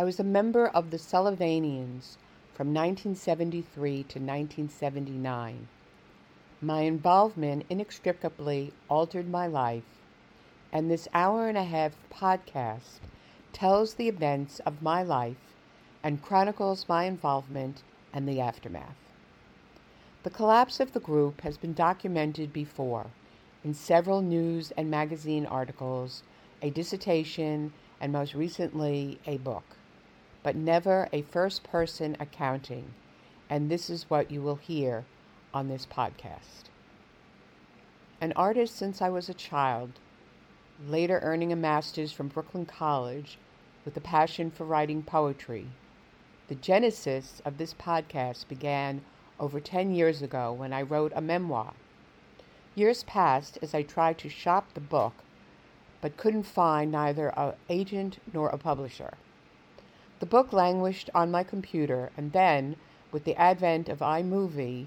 I was a member of the Sullivanians from 1973 to 1979. My involvement inextricably altered my life, and this hour and a half podcast tells the events of my life and chronicles my involvement and the aftermath. The collapse of the group has been documented before in several news and magazine articles, a dissertation, and most recently a book, but never a first person accounting, and this is what you will hear on this podcast. An artist since I was a child, later earning a master's from Brooklyn College with a passion for writing poetry. The genesis of this podcast began over 10 years ago when I wrote a memoir. Years passed as I tried to shop the book, but couldn't find neither an agent nor a publisher. The book languished on my computer, and then, with the advent of iMovie,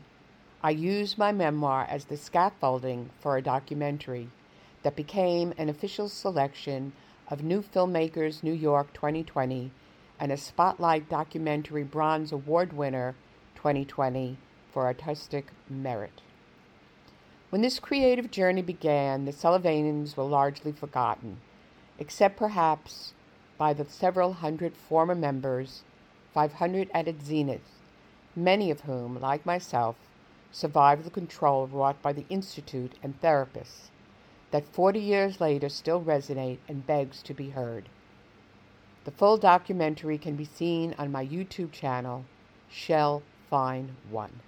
I used my memoir as the scaffolding for a documentary that became an official selection of New Filmmakers New York 2020 and a Spotlight Documentary Bronze Award winner 2020 for artistic merit. When this creative journey began, the Sullivanians were largely forgotten, except perhaps by the several hundred former members, 500 at its zenith, many of whom, like myself, survived the control wrought by the Institute and therapists that 40 years later still resonate and begs to be heard. The full documentary can be seen on my YouTube channel, Shell Fine One.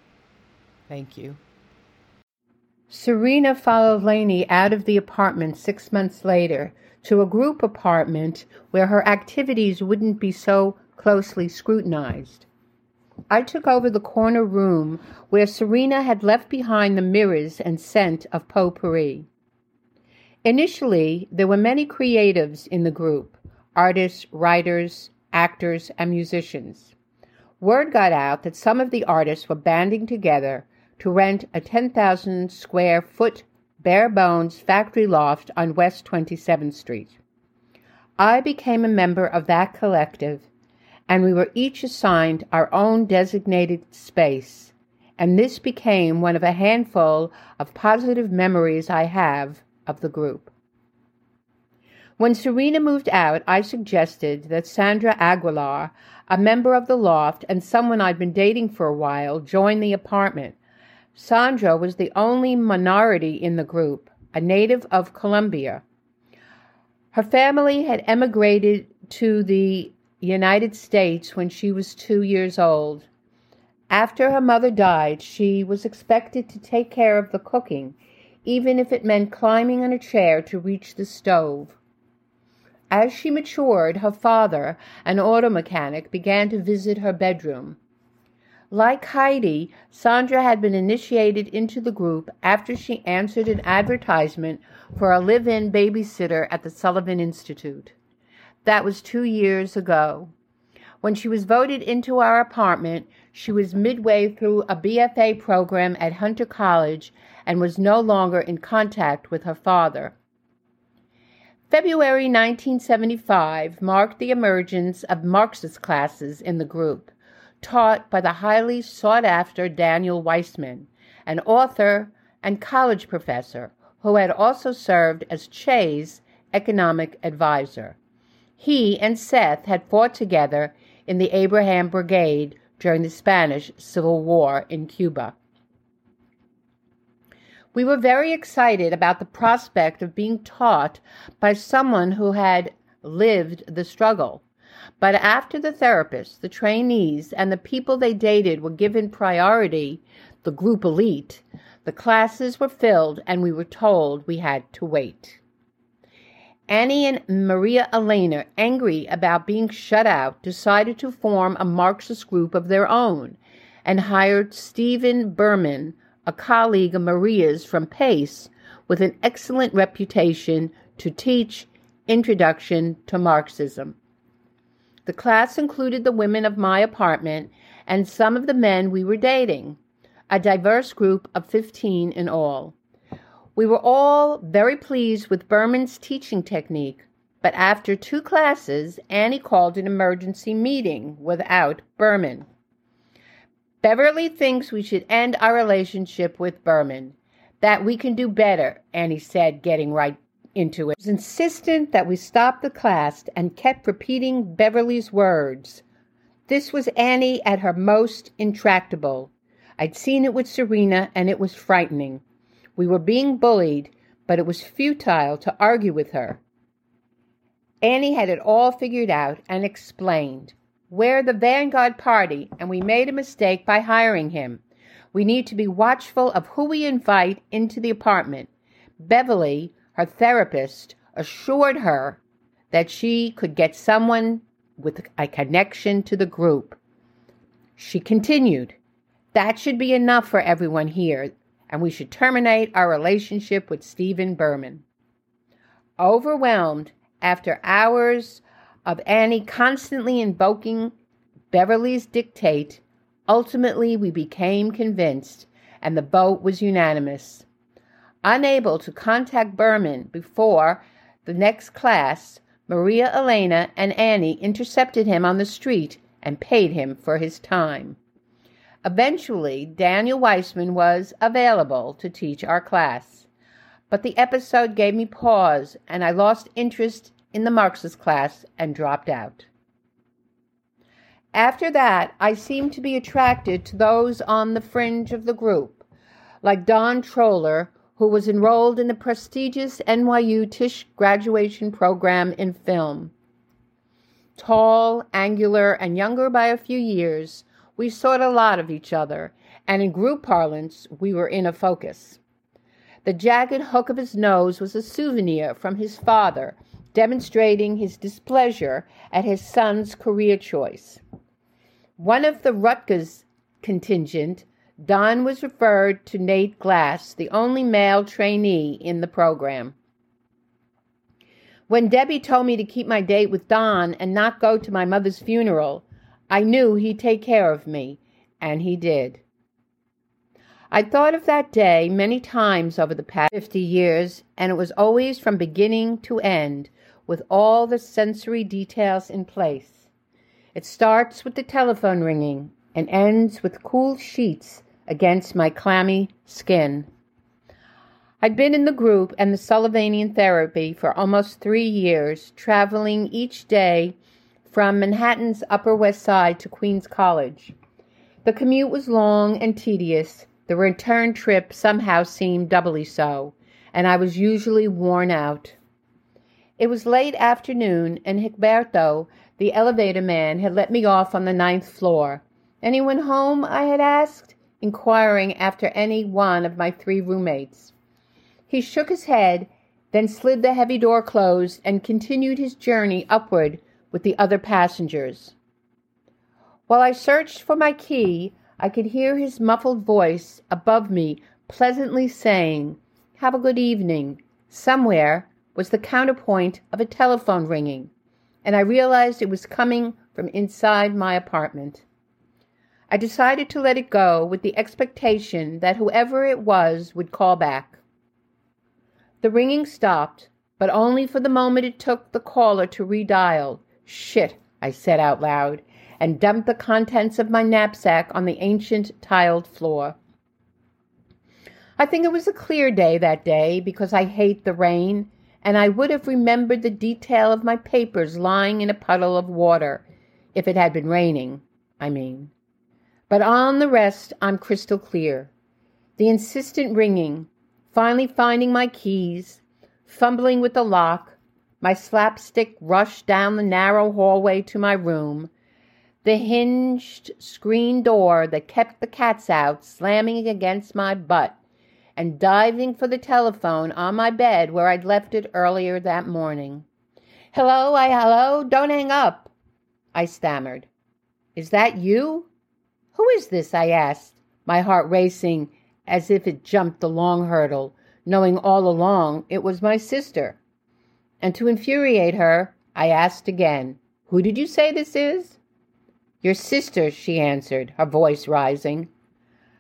Thank you. Serena followed Laney out of the apartment six months later to a group apartment where her activities wouldn't be so closely scrutinized. I took over the corner room where Serena had left behind the mirrors and scent of potpourri. Initially, there were many creatives in the group artists, writers, actors, and musicians. Word got out that some of the artists were banding together to rent a 10,000 square foot bare bones factory loft on West 27th Street. I became a member of that collective, and we were each assigned our own designated space, and this became one of a handful of positive memories I have of the group. When Serena moved out, I suggested that Sandra Aguilar, a member of the loft and someone I'd been dating for a while, join the apartment. Sandra was the only minority in the group, a native of Colombia. Her family had emigrated to the United States when she was two years old. After her mother died, she was expected to take care of the cooking even if it meant climbing on a chair to reach the stove. As she matured, her father, an auto mechanic, began to visit her bedroom. Like Heidi, Sandra had been initiated into the group after she answered an advertisement for a live in babysitter at the Sullivan Institute. That was two years ago. When she was voted into our apartment, she was midway through a BFA program at Hunter College and was no longer in contact with her father. February 1975 marked the emergence of Marxist classes in the group, taught by the highly sought after Daniel Weissman, an author and college professor who had also served as Che's economic advisor. He and Seth had fought together in the Abraham Brigade during the Spanish Civil War in Cuba. We were very excited about the prospect of being taught by someone who had lived the struggle. But after the therapists, the trainees, and the people they dated were given priority, the group elite, the classes were filled and we were told we had to wait. Annie and Maria Elena, angry about being shut out, decided to form a Marxist group of their own and hired Stephen Berman, a colleague of Maria's from Pace with an excellent reputation to teach Introduction to Marxism. The class included the women of my apartment and some of the men we were dating, a diverse group of 15 in all. We were all very pleased with Berman's teaching technique, but after two classes, Annie called an emergency meeting without Berman. Beverly thinks we should end our relationship with Berman. That we can do better, Annie said, getting right into it. Was insistent that we stop the class and kept repeating Beverly's words. This was Annie at her most intractable. I'd seen it with Serena, and it was frightening. We were being bullied, but it was futile to argue with her. Annie had it all figured out and explained. We're the Vanguard Party, and we made a mistake by hiring him. We need to be watchful of who we invite into the apartment. Beverly, her therapist, assured her that she could get someone with a connection to the group. She continued, That should be enough for everyone here, and we should terminate our relationship with Stephen Berman. Overwhelmed after hours of Annie constantly invoking Beverly's dictate, ultimately we became convinced, and the vote was unanimous. Unable to contact Berman before the next class, Maria Elena and Annie intercepted him on the street and paid him for his time. Eventually, Daniel Weissman was available to teach our class. But the episode gave me pause, and I lost interest in the Marxist class and dropped out. After that, I seemed to be attracted to those on the fringe of the group, like Don Troller, who was enrolled in the prestigious NYU Tisch graduation program in film. Tall, angular, and younger by a few years, we sought a lot of each other, and in group parlance, we were in a focus. The jagged hook of his nose was a souvenir from his father demonstrating his displeasure at his son's career choice. One of the Rutgers contingent, Don was referred to Nate Glass, the only male trainee in the program. When Debbie told me to keep my date with Don and not go to my mother's funeral, I knew he'd take care of me, and he did. I thought of that day many times over the past 50 years, and it was always from beginning to end with all the sensory details in place. It starts with the telephone ringing and ends with cool sheets against my clammy skin. I'd been in the group and the Sullivanian therapy for almost three years, traveling each day from Manhattan's Upper West Side to Queens College. The commute was long and tedious. The return trip somehow seemed doubly so, and I was usually worn out. It was late afternoon, and Higberto, the elevator man, had let me off on the ninth floor. Anyone home? I had asked, inquiring after any one of my three roommates. He shook his head, then slid the heavy door closed and continued his journey upward with the other passengers. While I searched for my key, I could hear his muffled voice above me pleasantly saying, Have a good evening. Somewhere was the counterpoint of a telephone ringing, and I realized it was coming from inside my apartment. I decided to let it go with the expectation that whoever it was would call back. The ringing stopped, but only for the moment it took the caller to redial. Shit, I said out loud, and dumped the contents of my knapsack on the ancient tiled floor. I think it was a clear day that day because I hate the rain and I would have remembered the detail of my papers lying in a puddle of water if it had been raining, I mean. But on the rest, I'm crystal clear. The insistent ringing, finally finding my keys, fumbling with the lock, my slapstick rush down the narrow hallway to my room, the hinged screen door that kept the cats out slamming against my butt and diving for the telephone on my bed where I'd left it earlier that morning. Hello, I hello, don't hang up, I stammered. Is that you? Who is this? I asked, my heart racing as if it jumped the long hurdle, knowing all along it was my sister. And to infuriate her, I asked again, Who did you say this is? Your sister, she answered, her voice rising.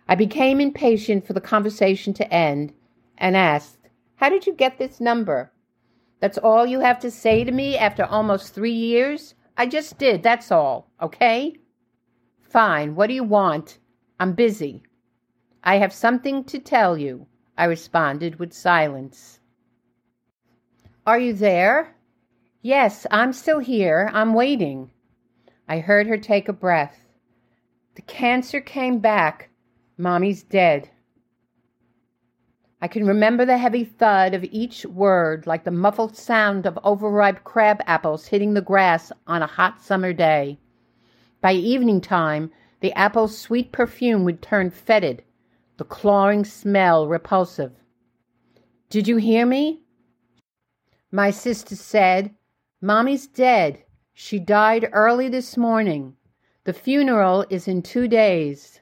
I became impatient for the conversation to end and asked, How did you get this number? That's all you have to say to me after almost three years? I just did, that's all, okay? Fine, what do you want? I'm busy. I have something to tell you, I responded with silence. Are you there? Yes, I'm still here. I'm waiting. I heard her take a breath. The cancer came back. Mommy's dead. I can remember the heavy thud of each word like the muffled sound of overripe crab apples hitting the grass on a hot summer day. By evening time, the apple's sweet perfume would turn fetid, the clawing smell repulsive. Did you hear me? My sister said, Mommy's dead. She died early this morning. The funeral is in two days.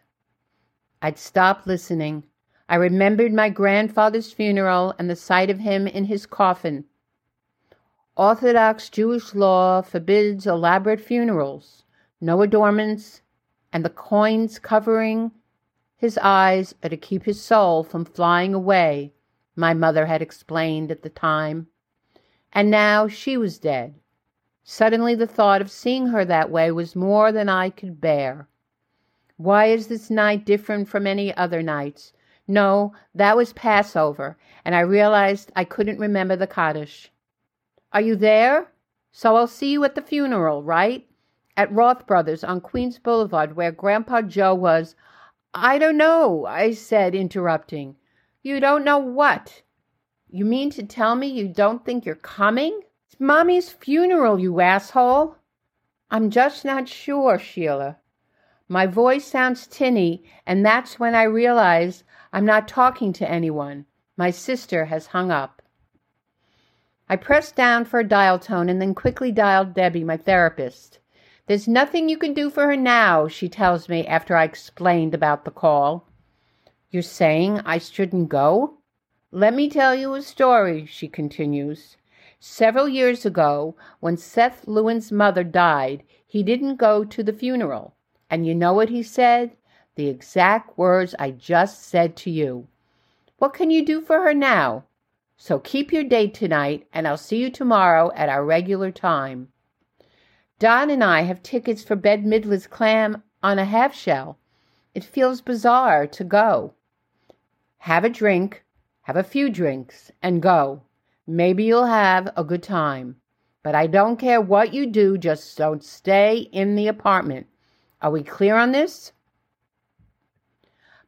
I'd stopped listening. I remembered my grandfather's funeral and the sight of him in his coffin. Orthodox Jewish law forbids elaborate funerals, no adornments, and the coins covering his eyes are to keep his soul from flying away, my mother had explained at the time. And now she was dead. Suddenly the thought of seeing her that way was more than I could bear. Why is this night different from any other nights? No, that was Passover, and I realized I couldn't remember the Kaddish. Are you there? So I'll see you at the funeral, right? At Roth Brothers on Queens Boulevard, where Grandpa Joe was. I don't know, I said, interrupting. You don't know what? You mean to tell me you don't think you're coming? It's Mommy's funeral, you asshole. I'm just not sure, Sheila. My voice sounds tinny, and that's when I realize I'm not talking to anyone. My sister has hung up. I pressed down for a dial tone and then quickly dialed Debbie, my therapist. There's nothing you can do for her now, she tells me after I explained about the call. You're saying I shouldn't go? Let me tell you a story, she continues. Several years ago, when Seth Lewin's mother died, he didn't go to the funeral. And you know what he said? The exact words I just said to you. What can you do for her now? So keep your date tonight, and I'll see you tomorrow at our regular time. Don and I have tickets for Bette Midler's clam on a half shell. It feels bizarre to go. Have a drink, have a few drinks, and go. Maybe you'll have a good time. But I don't care what you do, just don't stay in the apartment. Are we clear on this?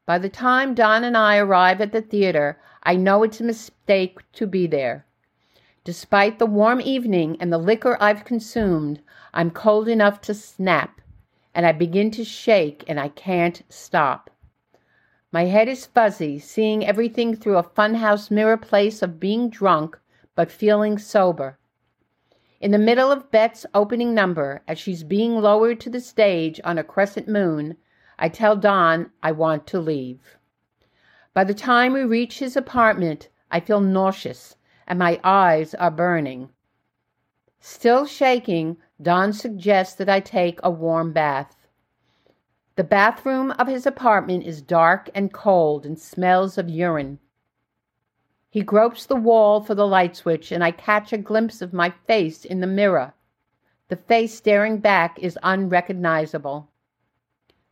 By the time Don and I arrive at the theater, I know it's a mistake to be there. Despite the warm evening and the liquor I've consumed, I'm cold enough to snap, and I begin to shake and I can't stop. My head is fuzzy, seeing everything through a funhouse mirror place of being drunk but feeling sober. In the middle of Bette's opening number, as she's being lowered to the stage on a crescent moon, I tell Don I want to leave. By the time we reach his apartment, I feel nauseous and my eyes are burning. Still shaking, Don suggests that I take a warm bath. The bathroom of his apartment is dark and cold and smells of urine. He gropes the wall for the light switch, and I catch a glimpse of my face in the mirror. The face staring back is unrecognizable.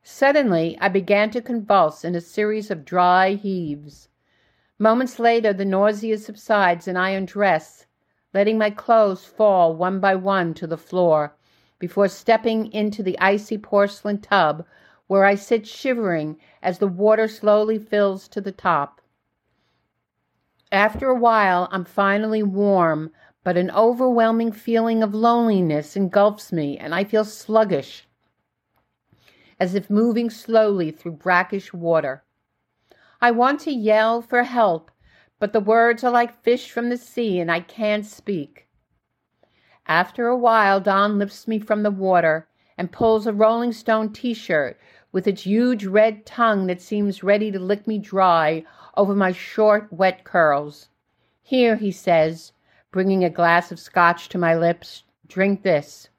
Suddenly, I began to convulse in a series of dry heaves. Moments later, the nausea subsides, and I undress, letting my clothes fall one by one to the floor before stepping into the icy porcelain tub where I sit shivering as the water slowly fills to the top. After a while, I'm finally warm, but an overwhelming feeling of loneliness engulfs me, and I feel sluggish, as if moving slowly through brackish water. I want to yell for help, but the words are like fish from the sea, and I can't speak. After a while, Don lifts me from the water and pulls a Rolling Stone t shirt with its huge red tongue that seems ready to lick me dry over my short, wet curls. Here, he says, bringing a glass of scotch to my lips, drink this.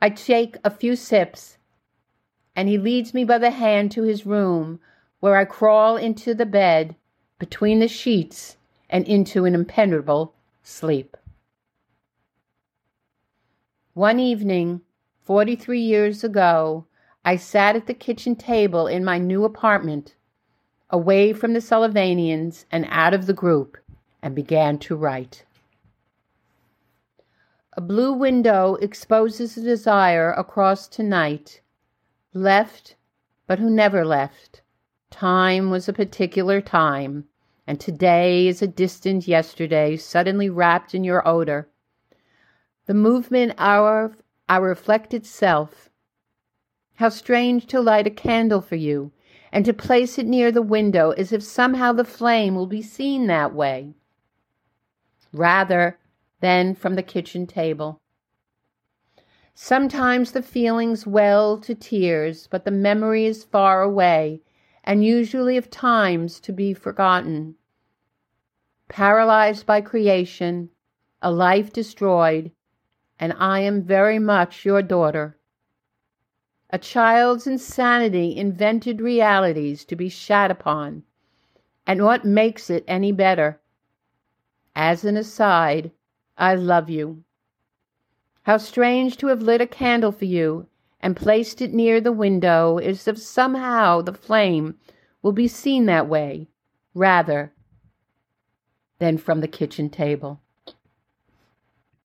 I take a few sips, and he leads me by the hand to his room, where I crawl into the bed, between the sheets, and into an impenetrable sleep. One evening, 43 years ago, I sat at the kitchen table in my new apartment, away from the Sullivanians and out of the group, and began to write. A blue window exposes a desire across tonight, left, but who never left. Time was a particular time, and today is a distant yesterday suddenly wrapped in your odor. The movement our our reflected self. How strange to light a candle for you and to place it near the window as if somehow the flame will be seen that way, rather than from the kitchen table. Sometimes the feelings well to tears, but the memory is far away and usually of times to be forgotten. Paralyzed by creation, a life destroyed, and I am very much your daughter. A child's insanity invented realities to be shat upon, and what makes it any better? As an aside, I love you. How strange to have lit a candle for you and placed it near the window as if somehow the flame will be seen that way rather than from the kitchen table.